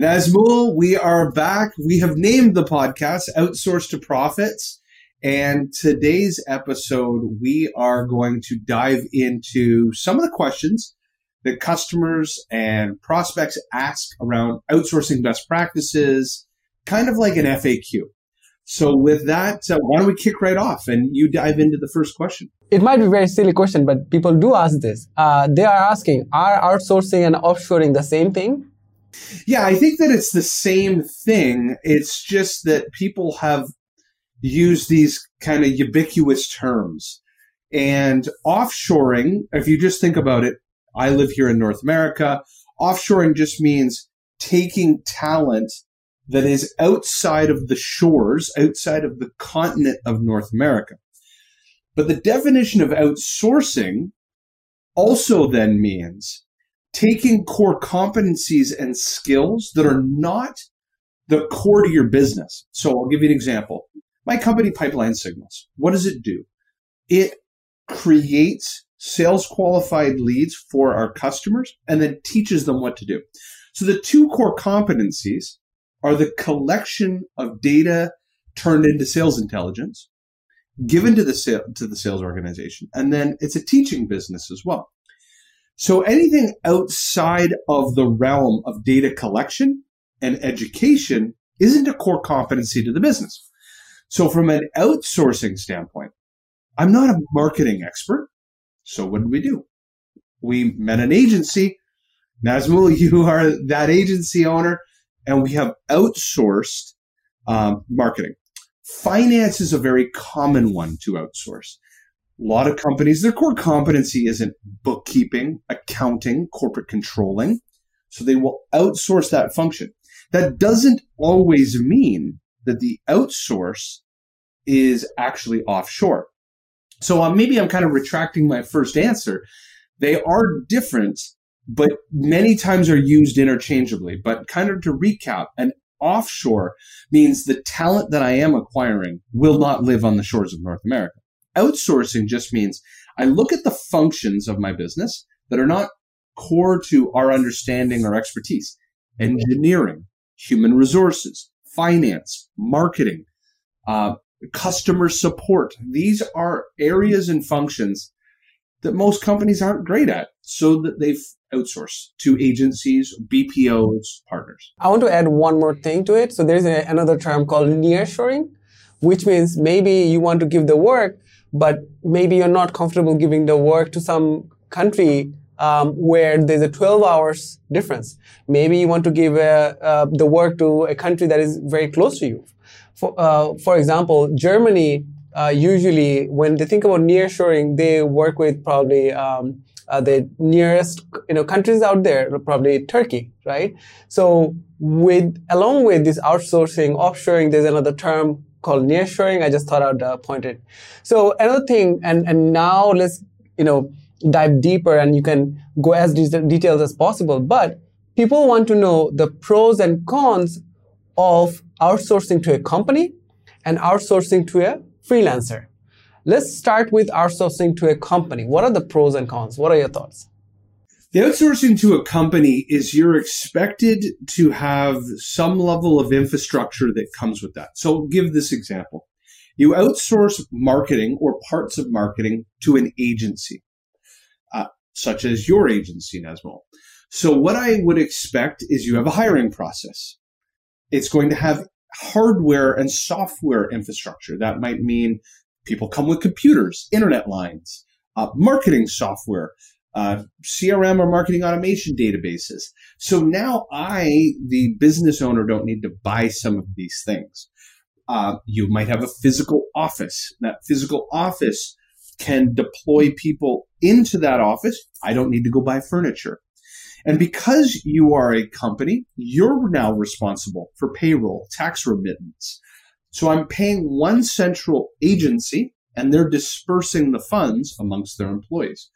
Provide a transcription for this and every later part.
Nazmul, we are back. We have named the podcast Outsource to Profits. And today's episode, we are going to dive into some of the questions that customers and prospects ask around outsourcing best practices, kind of like an FAQ. So, with that, uh, why don't we kick right off and you dive into the first question? It might be a very silly question, but people do ask this. Uh, they are asking, are outsourcing and offshoring the same thing? Yeah, I think that it's the same thing. It's just that people have used these kind of ubiquitous terms. And offshoring, if you just think about it, I live here in North America. Offshoring just means taking talent that is outside of the shores, outside of the continent of North America. But the definition of outsourcing also then means taking core competencies and skills that are not the core to your business. So I'll give you an example. My company, Pipeline Signals, what does it do? It creates sales qualified leads for our customers and then teaches them what to do. So the two core competencies are the collection of data turned into sales intelligence given to the sale, to the sales organization and then it's a teaching business as well. So anything outside of the realm of data collection and education isn't a core competency to the business. So from an outsourcing standpoint, I'm not a marketing expert. So what did we do? We met an agency. Nazmul, you are that agency owner, and we have outsourced um, marketing. Finance is a very common one to outsource. A lot of companies, their core competency isn't bookkeeping, accounting, corporate controlling. So they will outsource that function. That doesn't always mean that the outsource is actually offshore. So uh, maybe I'm kind of retracting my first answer. They are different, but many times are used interchangeably. But kind of to recap, an offshore means the talent that I am acquiring will not live on the shores of North America. Outsourcing just means I look at the functions of my business that are not core to our understanding or expertise. Engineering, human resources, finance, marketing, uh, customer support. These are areas and functions that most companies aren't great at, so that they've outsourced to agencies, BPOs, partners. I want to add one more thing to it. So there's a, another term called nearshoring, which means maybe you want to give the work but maybe you're not comfortable giving the work to some country um, where there's a 12 hours difference. Maybe you want to give uh, uh, the work to a country that is very close to you. For, uh, for example, Germany, uh, usually when they think about nearshoring, they work with probably um, uh, the nearest you know countries out there, probably Turkey, right? So with along with this outsourcing, offshoring, there's another term called nearshoring. I just thought I'd uh, point it. So another thing, and and now let's you know dive deeper, and you can go as de- detailed as possible. But people want to know the pros and cons of outsourcing to a company and outsourcing to a freelancer. Let's start with outsourcing to a company. What are the pros and cons? What are your thoughts? The outsourcing to a company is you're expected to have some level of infrastructure that comes with that. So I'll give this example. You outsource marketing or parts of marketing to an agency, uh, such as your agency, Nazmul. So what I would expect is you have a hiring process. It's going to have hardware and software infrastructure. That might mean people come with computers, internet lines, uh, marketing software, uh, CRM or marketing automation databases. So now I, the business owner, don't need to buy some of these things. Uh, you might have a physical office. That physical office can deploy people into that office. I don't need to go buy furniture. And because you are a company, you're now responsible for payroll, tax remittance. So I'm paying one central agency and they're dispersing the funds amongst their employees.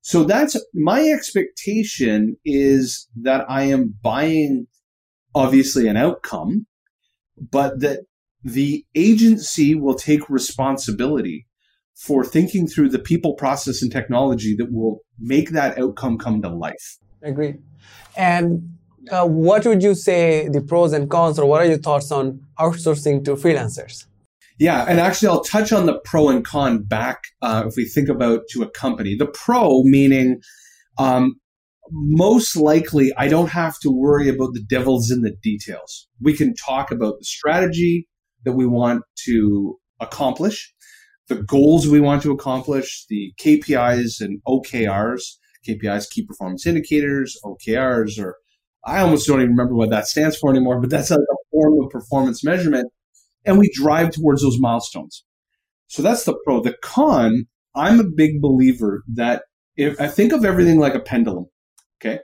So that's my expectation is that I am buying obviously an outcome, but that the agency will take responsibility for thinking through the people, process, and technology that will make that outcome come to life. Agreed. And uh, what would you say the pros and cons, or what are your thoughts on outsourcing to freelancers? Yeah, and actually, I'll touch on the pro and con back uh, if we think about to a company. The pro meaning um, most likely I don't have to worry about the devils in the details. We can talk about the strategy that we want to accomplish, the goals we want to accomplish, the KPIs and OKRs, KPIs, key performance indicators, OKRs, or I almost don't even remember what that stands for anymore, but that's a, a form of performance measurement. And we drive towards those milestones. So that's the pro. The con, I'm a big believer that if I think of everything like a pendulum, okay,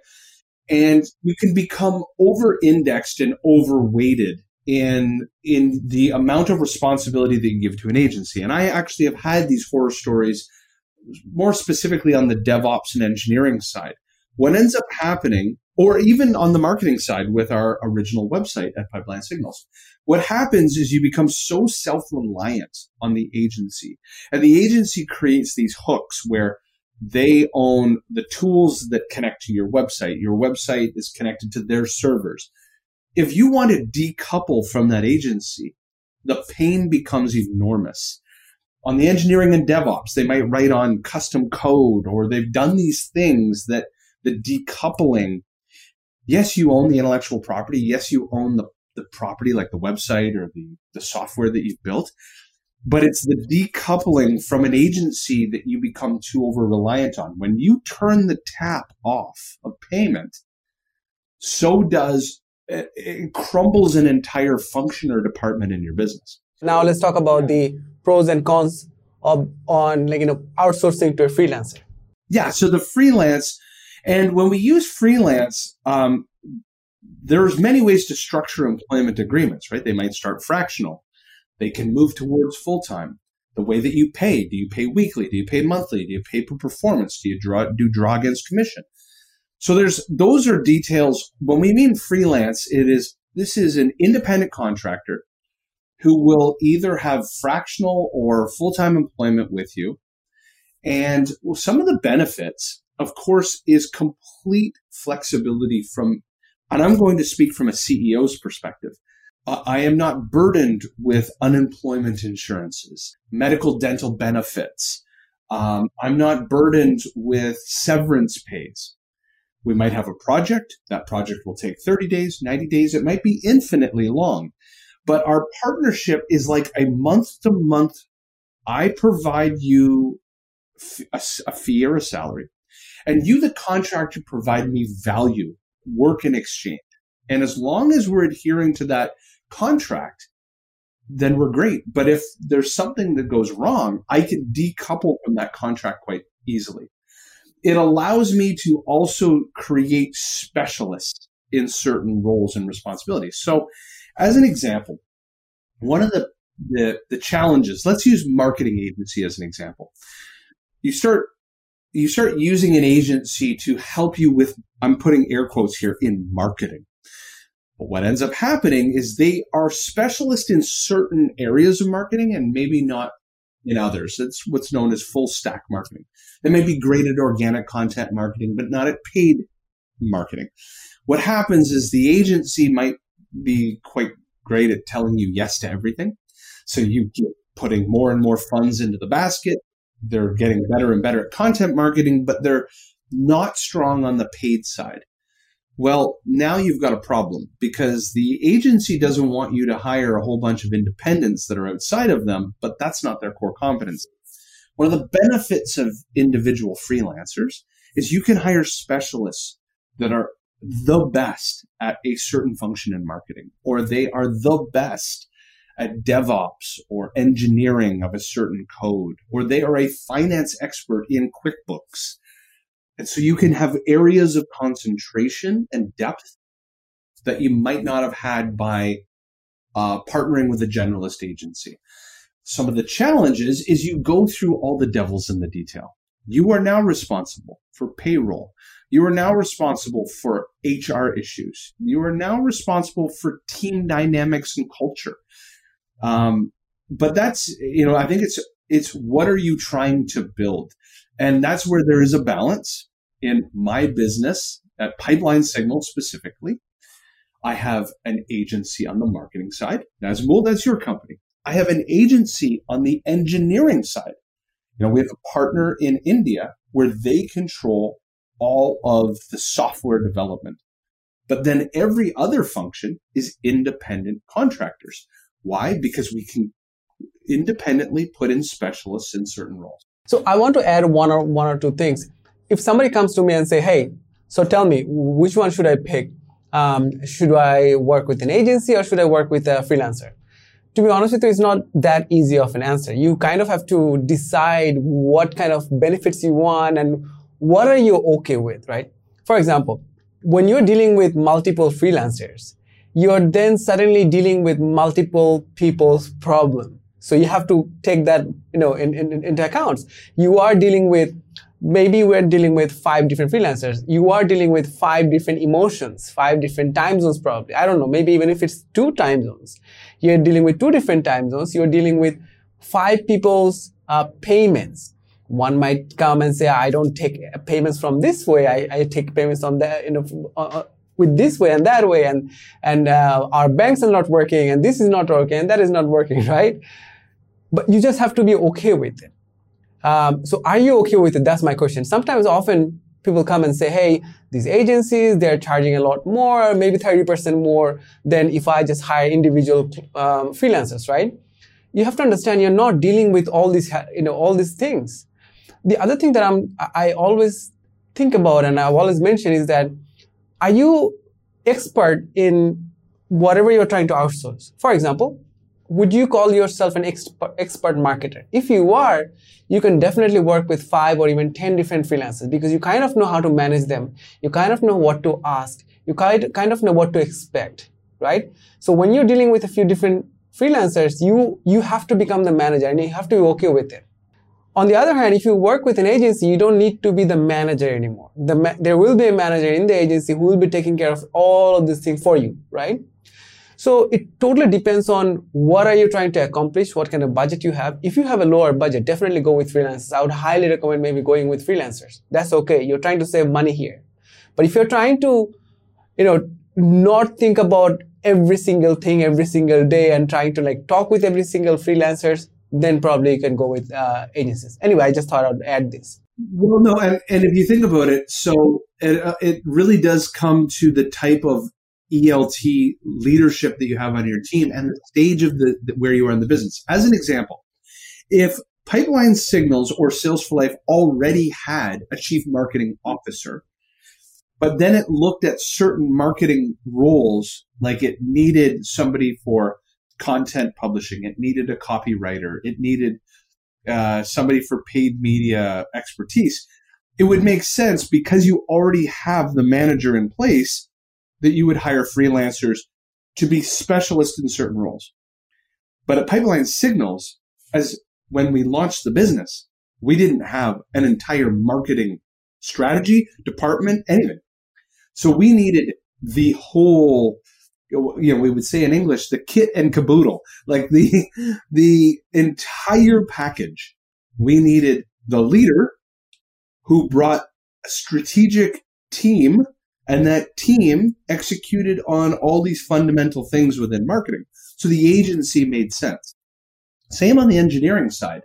and you can become over indexed and overweighted in in the amount of responsibility that you give to an agency. And I actually have had these horror stories more specifically on the DevOps and engineering side. What ends up happening, or even on the marketing side with our original website at Pipeline Signals, what happens is you become so self reliant on the agency. And the agency creates these hooks where they own the tools that connect to your website. Your website is connected to their servers. If you want to decouple from that agency, the pain becomes enormous. On the engineering and DevOps, they might write on custom code or they've done these things that the decoupling. Yes, you own the intellectual property. Yes, you own the, the property like the website or the, the software that you've built, but it's the decoupling from an agency that you become too over reliant on. When you turn the tap off of payment, so does it, it crumbles an entire function or department in your business. Now let's talk about the pros and cons of on like you know outsourcing to a freelancer. Yeah, so the freelance, and when we use freelance, um, there's many ways to structure employment agreements, right? They might start fractional they can move towards full time. The way that you pay, do you pay weekly? Do you pay monthly? Do you pay per performance? Do you draw do draw against commission? So there's those are details. When we mean freelance, it is this is an independent contractor who will either have fractional or full-time employment with you. And some of the benefits, of course, is complete flexibility from, and I'm going to speak from a CEO's perspective. I am not burdened with unemployment insurances, medical dental benefits. Um, I'm not burdened with severance pays. We might have a project. That project will take 30 days, 90 days. It might be infinitely long. But our partnership is like a month to month. I provide you a, a fee or a salary, and you, the contractor, provide me value, work in exchange. And as long as we're adhering to that contract, then we're great. But if there's something that goes wrong, I can decouple from that contract quite easily. It allows me to also create specialists in certain roles and responsibilities. So, as an example, one of the, the, the challenges, let's use marketing agency as an example. You start you start using an agency to help you with I'm putting air quotes here in marketing. But what ends up happening is they are specialists in certain areas of marketing and maybe not in others. It's what's known as full stack marketing. They may be great at organic content marketing, but not at paid marketing. What happens is the agency might be quite great at telling you yes to everything. So you get putting more and more funds into the basket. They're getting better and better at content marketing, but they're not strong on the paid side. Well, now you've got a problem because the agency doesn't want you to hire a whole bunch of independents that are outside of them, but that's not their core competence. One of the benefits of individual freelancers is you can hire specialists that are the best at a certain function in marketing, or they are the best at DevOps or engineering of a certain code, or they are a finance expert in QuickBooks and so you can have areas of concentration and depth that you might not have had by uh, partnering with a generalist agency. Some of the challenges is you go through all the devils in the detail. You are now responsible for payroll. You are now responsible for HR issues. You are now responsible for team dynamics and culture. Um, but that's, you know, I think it's, it's what are you trying to build? And that's where there is a balance in my business at Pipeline Signal specifically. I have an agency on the marketing side. Nazmul, that's your company. I have an agency on the engineering side. You know, we have a partner in India where they control all of the software development. But then every other function is independent contractors. Why? Because we can independently put in specialists in certain roles. So I want to add one or one or two things. If somebody comes to me and say, "Hey, so tell me, which one should I pick? Um, should I work with an agency or should I work with a freelancer?" To be honest with you, it's not that easy of an answer. You kind of have to decide what kind of benefits you want and what are you okay with, right? For example, when you're dealing with multiple freelancers, you're then suddenly dealing with multiple people's problem. So you have to take that, you know, in, in, into account. You are dealing with, maybe we're dealing with five different freelancers. You are dealing with five different emotions, five different time zones probably. I don't know, maybe even if it's two time zones. You're dealing with two different time zones. You're dealing with five people's uh, payments. One might come and say, I don't take payments from this way. I, I take payments on that, you know, uh, uh, with this way and that way. And, and uh, our banks are not working and this is not working and that is not working, right? But you just have to be okay with it. Um, so are you okay with it? That's my question. Sometimes often people come and say, hey, these agencies, they're charging a lot more, maybe 30% more than if I just hire individual um, freelancers, right? You have to understand you're not dealing with all these, you know, all these things. The other thing that I'm, I always think about and I've always mentioned is that are you expert in whatever you're trying to outsource? For example, would you call yourself an expert, marketer? If you are, you can definitely work with five or even 10 different freelancers because you kind of know how to manage them. You kind of know what to ask. You kind of know what to expect, right? So when you're dealing with a few different freelancers, you, you have to become the manager and you have to be okay with it. On the other hand, if you work with an agency, you don't need to be the manager anymore. The ma- there will be a manager in the agency who will be taking care of all of these things for you, right? So it totally depends on what are you trying to accomplish, what kind of budget you have. If you have a lower budget, definitely go with freelancers. I would highly recommend maybe going with freelancers. That's okay. You're trying to save money here. But if you're trying to, you know, not think about every single thing every single day and trying to like talk with every single freelancers, then probably you can go with uh, agencies. Anyway, I just thought I'd add this. Well, no, and, and if you think about it, so it, uh, it really does come to the type of ELT leadership that you have on your team and the stage of the, the where you are in the business. As an example, if Pipeline Signals or Sales for Life already had a chief marketing officer, but then it looked at certain marketing roles, like it needed somebody for content publishing, it needed a copywriter, it needed uh, somebody for paid media expertise. It would make sense because you already have the manager in place that you would hire freelancers to be specialists in certain roles. But at Pipeline Signals, as when we launched the business, we didn't have an entire marketing strategy, department, anything. So we needed the whole, you know, we would say in English, the kit and caboodle, like the, the entire package. We needed the leader who brought a strategic team and that team executed on all these fundamental things within marketing. So the agency made sense. Same on the engineering side.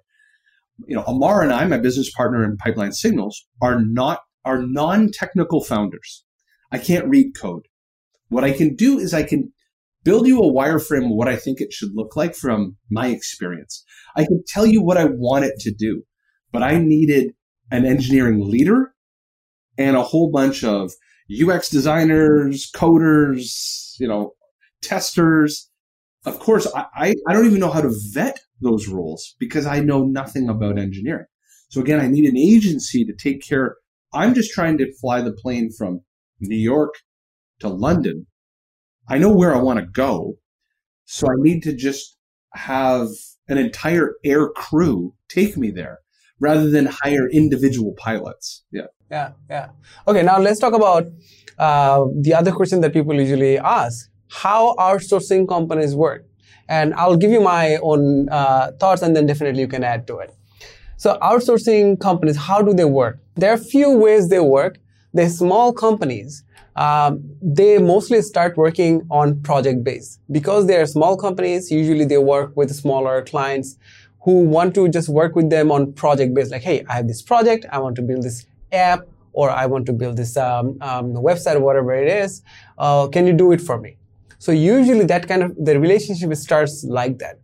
You know, Amar and I, my business partner in Pipeline Signals, are not are non-technical founders. I can't read code. What I can do is I can build you a wireframe of what I think it should look like from my experience. I can tell you what I want it to do, but I needed an engineering leader and a whole bunch of UX designers, coders, you know, testers. Of course, I, I don't even know how to vet those roles because I know nothing about engineering. So again, I need an agency to take care. I'm just trying to fly the plane from New York to London. I know where I want to go. So I need to just have an entire air crew take me there rather than hire individual pilots. Yeah. Yeah. Yeah. Okay. Now let's talk about uh, the other question that people usually ask: How outsourcing companies work? And I'll give you my own uh, thoughts, and then definitely you can add to it. So outsourcing companies, how do they work? There are a few ways they work. They're small companies. Um, they mostly start working on project base because they are small companies. Usually, they work with smaller clients who want to just work with them on project base. Like, hey, I have this project. I want to build this app, or I want to build this um, um, website, or whatever it is. Uh, can you do it for me? So usually, that kind of the relationship starts like that.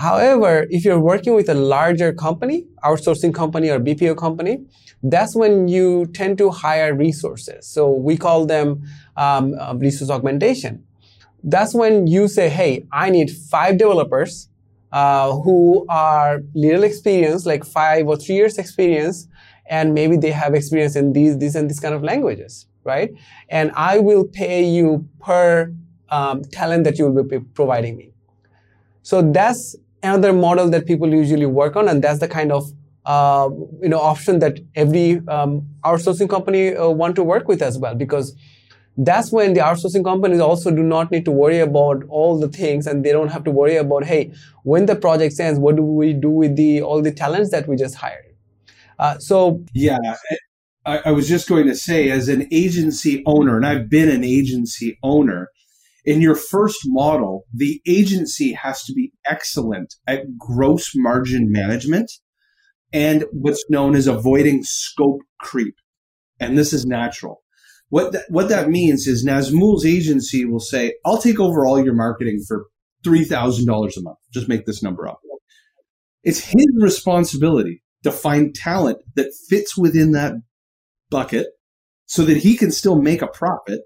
However, if you're working with a larger company, outsourcing company or BPO company, that's when you tend to hire resources. So we call them um, uh, resource augmentation. That's when you say, hey, I need five developers uh, who are little experience, like five or three years experience, and maybe they have experience in these, these and these kind of languages, right? And I will pay you per um, talent that you will be providing me. So that's another model that people usually work on, and that's the kind of uh, you know option that every um, outsourcing company uh, want to work with as well because that's when the outsourcing companies also do not need to worry about all the things and they don't have to worry about hey when the project ends what do we do with the all the talents that we just hired? Uh, so yeah I, I was just going to say as an agency owner and i've been an agency owner in your first model, the agency has to be excellent at gross margin management and what's known as avoiding scope creep. And this is natural. What that, what that means is Nazmul's agency will say, I'll take over all your marketing for $3,000 a month. Just make this number up. It's his responsibility to find talent that fits within that bucket so that he can still make a profit.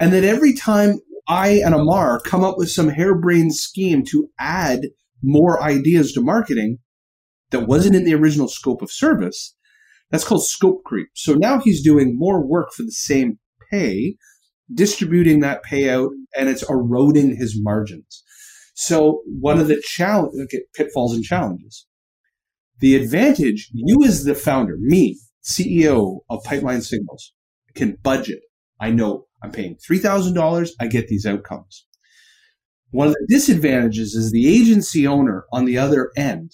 And that every time I and Amar come up with some harebrained scheme to add more ideas to marketing, that wasn't in the original scope of service, that's called scope creep. So now he's doing more work for the same pay, distributing that payout, and it's eroding his margins. So one of the challenge, okay, pitfalls and challenges. The advantage, you as the founder, me, CEO of Pipeline Signals, can budget. I know I'm paying $3,000. I get these outcomes. One of the disadvantages is the agency owner on the other end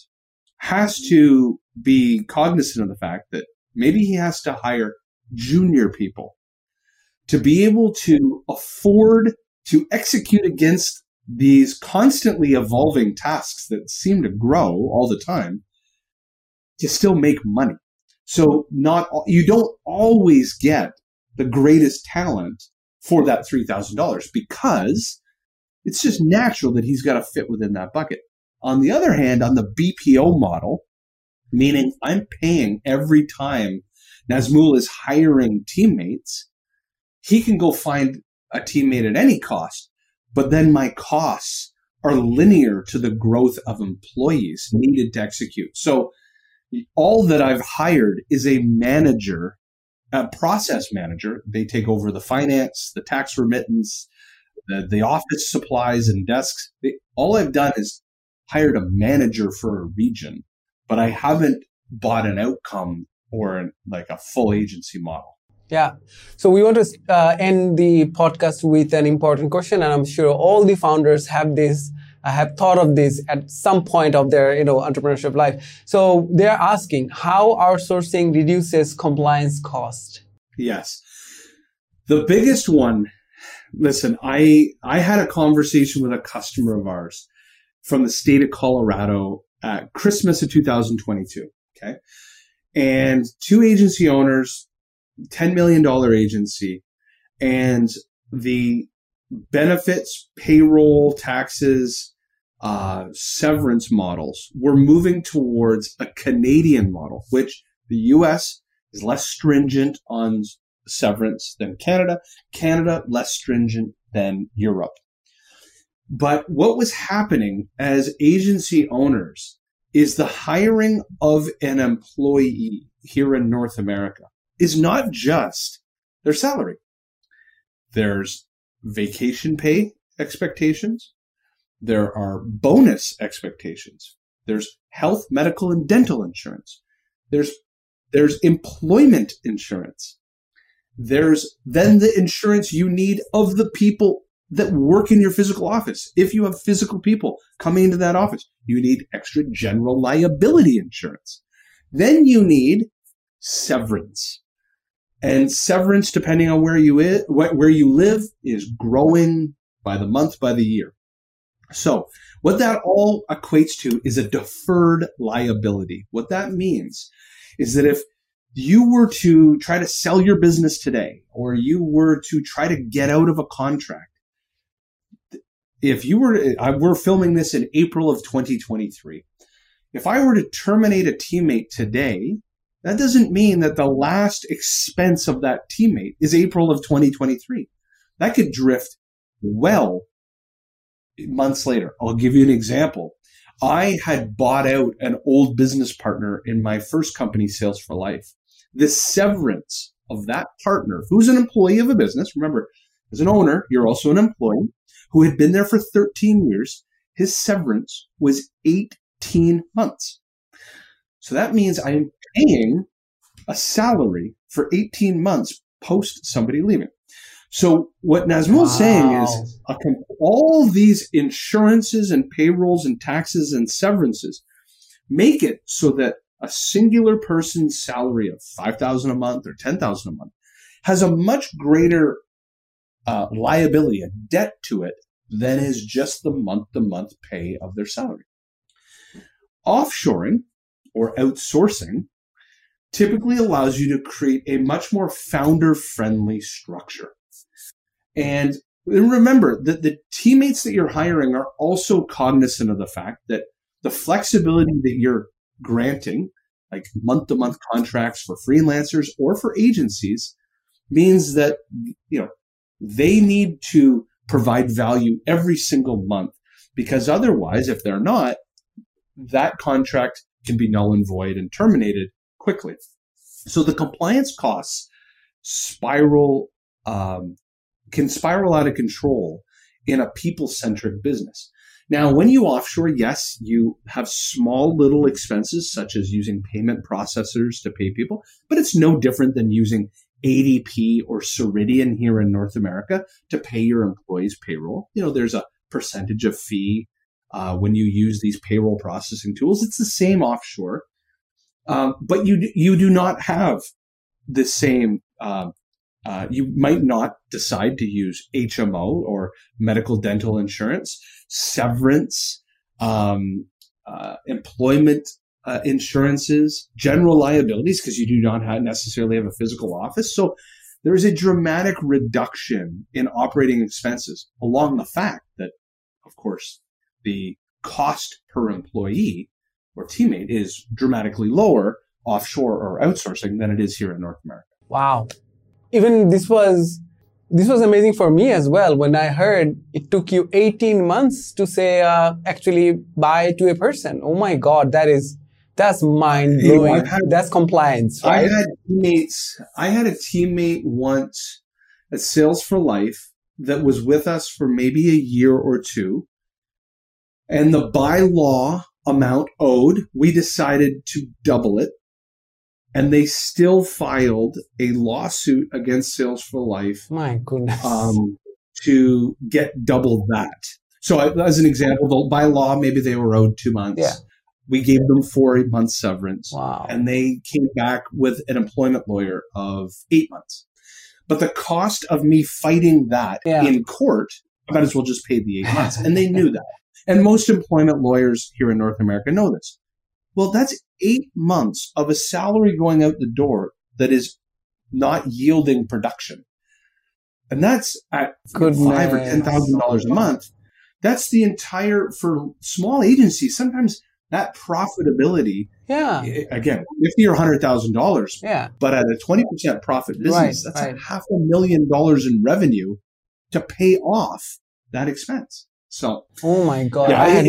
has to be cognizant of the fact that maybe he has to hire junior people to be able to afford to execute against these constantly evolving tasks that seem to grow all the time to still make money. So not you don't always get the greatest talent for that $3,000 because it's just natural that he's got to fit within that bucket. On the other hand, on the BPO model, meaning I'm paying every time Nazmul is hiring teammates, he can go find a teammate at any cost, but then my costs are linear to the growth of employees needed to execute. So all that I've hired is a manager, a process manager. They take over the finance, the tax remittance, the, the office supplies and desks. They, all I've done is hired a manager for a region, but I haven't bought an outcome or an, like a full agency model. Yeah. So we want to uh, end the podcast with an important question, and I'm sure all the founders have this, uh, have thought of this at some point of their, you know, entrepreneurship life. So they're asking how outsourcing reduces compliance cost. Yes. The biggest one. Listen, I I had a conversation with a customer of ours from the state of Colorado at Christmas of 2022. Okay. And two agency owners, $10 million agency, and the benefits, payroll, taxes, uh, severance models We're moving towards a Canadian model, which the US is less stringent on severance than Canada. Canada less stringent than Europe. But what was happening as agency owners is the hiring of an employee here in North America is not just their salary. There's vacation pay expectations. There are bonus expectations. There's health, medical, and dental insurance. There's, there's employment insurance. There's then the insurance you need of the people that work in your physical office. If you have physical people coming into that office, you need extra general liability insurance. Then you need severance. And severance, depending on where you is, where you live, is growing by the month, by the year. So what that all equates to is a deferred liability. What that means is that if you were to try to sell your business today, or you were to try to get out of a contract, if you were, we're filming this in April of 2023. If I were to terminate a teammate today, that doesn't mean that the last expense of that teammate is April of 2023. That could drift well months later. I'll give you an example. I had bought out an old business partner in my first company, Sales for Life. The severance of that partner, who's an employee of a business, remember, as an owner, you're also an employee, who had been there for 13 years, his severance was 18 months. So that means I'm paying a salary for 18 months post somebody leaving. So what Nazmul wow. is saying is all these insurances and payrolls and taxes and severances make it so that a singular person's salary of 5000 a month or 10000 a month has a much greater uh, liability, a debt to it, than is just the month to month pay of their salary. Offshoring or outsourcing typically allows you to create a much more founder friendly structure. And remember that the teammates that you're hiring are also cognizant of the fact that the flexibility that you're granting, like month to month contracts for freelancers or for agencies, means that, you know, they need to provide value every single month because otherwise, if they're not, that contract can be null and void and terminated quickly. So the compliance costs spiral um, can spiral out of control in a people centric business. Now, when you offshore, yes, you have small little expenses such as using payment processors to pay people, but it's no different than using ADP or Ceridian here in North America to pay your employees payroll. You know, there's a percentage of fee uh, when you use these payroll processing tools. It's the same offshore, um, but you you do not have the same uh, uh, you might not decide to use HMO or medical dental insurance, severance, um, uh, employment uh, insurances, general liabilities, because you do not have necessarily have a physical office. So there is a dramatic reduction in operating expenses along the fact that, of course, the cost per employee or teammate is dramatically lower offshore or outsourcing than it is here in North America. Wow even this was this was amazing for me as well when i heard it took you 18 months to say uh, actually buy to a person oh my god that is that's mind blowing. You know, that's compliance. Right? I had teammates. I had a teammate once at Sales for Life that was with us for maybe a year or two, and the by law amount owed, we decided to double it and they still filed a lawsuit against Sales for Life. My goodness. Um, to get double that. So, as an example, by law, maybe they were owed two months. Yeah. We gave them four months severance. Wow. And they came back with an employment lawyer of eight months. But the cost of me fighting that yeah. in court, I might as well just pay the eight months. And they knew that. And most employment lawyers here in North America know this. Well, that's eight months of a salary going out the door that is not yielding production. And that's at five or ten thousand dollars a month. That's the entire for small agencies. Sometimes that profitability, yeah, eh, again, fifty or hundred thousand dollars, yeah. But at a twenty percent profit business, right, that's right. half a million dollars in revenue to pay off that expense. So, oh my god, yeah, I, had,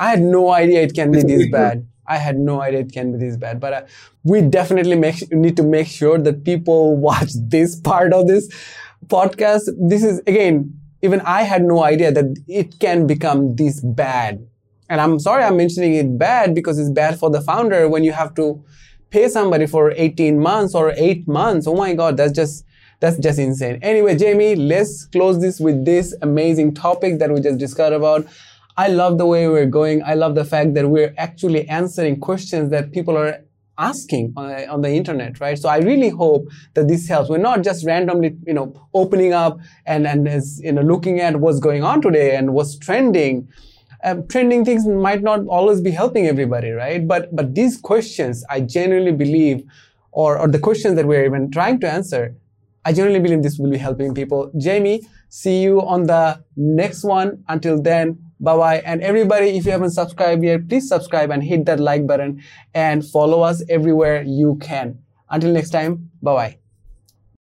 I had no idea it can be this bad. I had no idea it can be this bad, but uh, we definitely make, need to make sure that people watch this part of this podcast. This is again, even I had no idea that it can become this bad. And I'm sorry I'm mentioning it bad because it's bad for the founder when you have to pay somebody for 18 months or 8 months. Oh my god, that's just that's just insane. Anyway, Jamie, let's close this with this amazing topic that we just discussed about. I love the way we're going. I love the fact that we're actually answering questions that people are asking on, on the internet, right? So I really hope that this helps. We're not just randomly, you know, opening up and and as, you know looking at what's going on today and what's trending. Um, trending things might not always be helping everybody, right? But but these questions, I genuinely believe, or or the questions that we're even trying to answer, I genuinely believe this will be helping people. Jamie, see you on the next one. Until then, bye bye. And everybody, if you haven't subscribed yet, please subscribe and hit that like button and follow us everywhere you can. Until next time, bye bye.